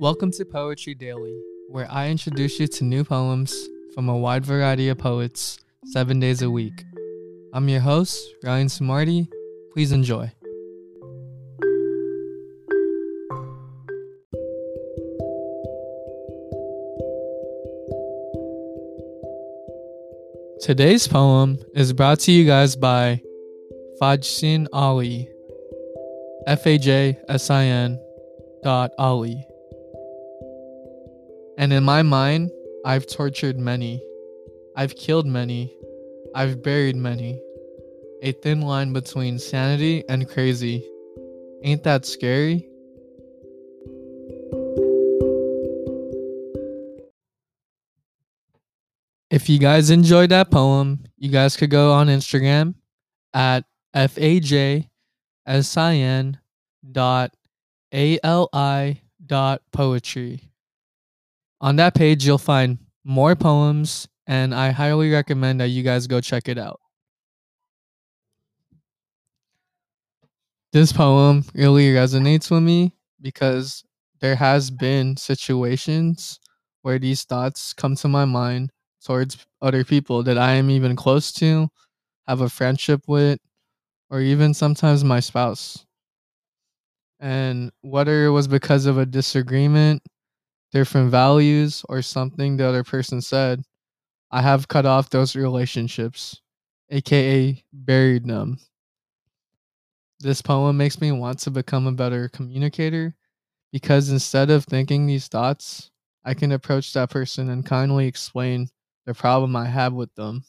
Welcome to Poetry Daily, where I introduce you to new poems from a wide variety of poets seven days a week. I'm your host, Ryan Smarty. Please enjoy. Today's poem is brought to you guys by Fajsin Ali, F A J S I N dot Ali. And in my mind, I've tortured many, I've killed many, I've buried many. A thin line between sanity and crazy. Ain't that scary? If you guys enjoyed that poem, you guys could go on Instagram at fajsin dot ali dot poetry. On that page, you'll find more poems, and I highly recommend that you guys go check it out. This poem really resonates with me because there has been situations where these thoughts come to my mind towards other people that I am even close to, have a friendship with, or even sometimes my spouse. And whether it was because of a disagreement, different values, or something the other person said, I have cut off those relationships, aka buried them. This poem makes me want to become a better communicator because instead of thinking these thoughts, I can approach that person and kindly explain the problem I have with them.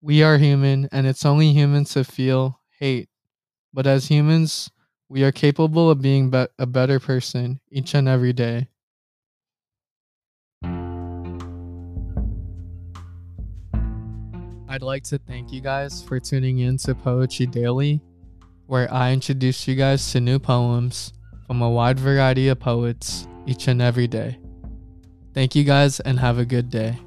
We are human, and it's only human to feel hate. But as humans, we are capable of being be- a better person each and every day. I'd like to thank you guys for tuning in to Poetry Daily, where I introduce you guys to new poems from a wide variety of poets each and every day. Thank you guys and have a good day.